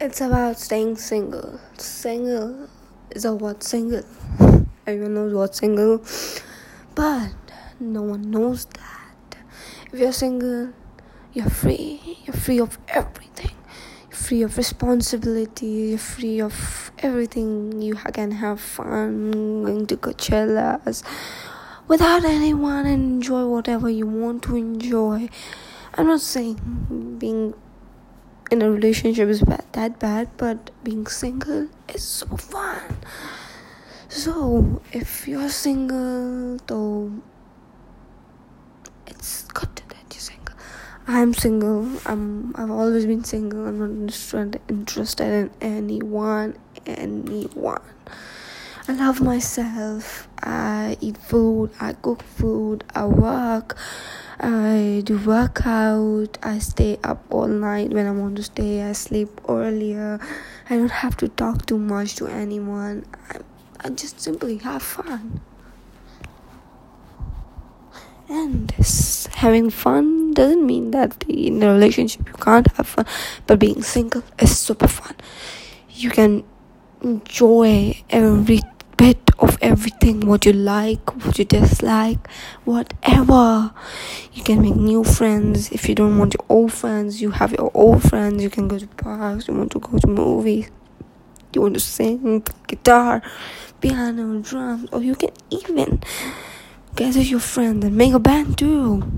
It's about staying single. Single is a word single. Everyone knows what single, but no one knows that. If you're single, you're free. You're free of everything. You're free of responsibility. You're free of everything. You can have fun going to Coachellas without anyone and enjoy whatever you want to enjoy. I'm not saying being in a relationship is bad, that bad, but being single is so fun. So, if you're single, though, it's good that you're single. I'm single. I'm. I've always been single. I'm not interested in anyone. Anyone. I love myself. I eat food. I cook food. I work. I do workout. I stay up all night when I want to stay. I sleep earlier. I don't have to talk too much to anyone. I, I just simply have fun. And having fun doesn't mean that in a relationship you can't have fun, but being single is super fun. You can enjoy every bit of everything what you like, what you dislike, whatever. You can make new friends. If you don't want your old friends, you have your old friends. You can go to parks, you want to go to movies, you want to sing, guitar, piano, drums, or you can even gather your friends and make a band too.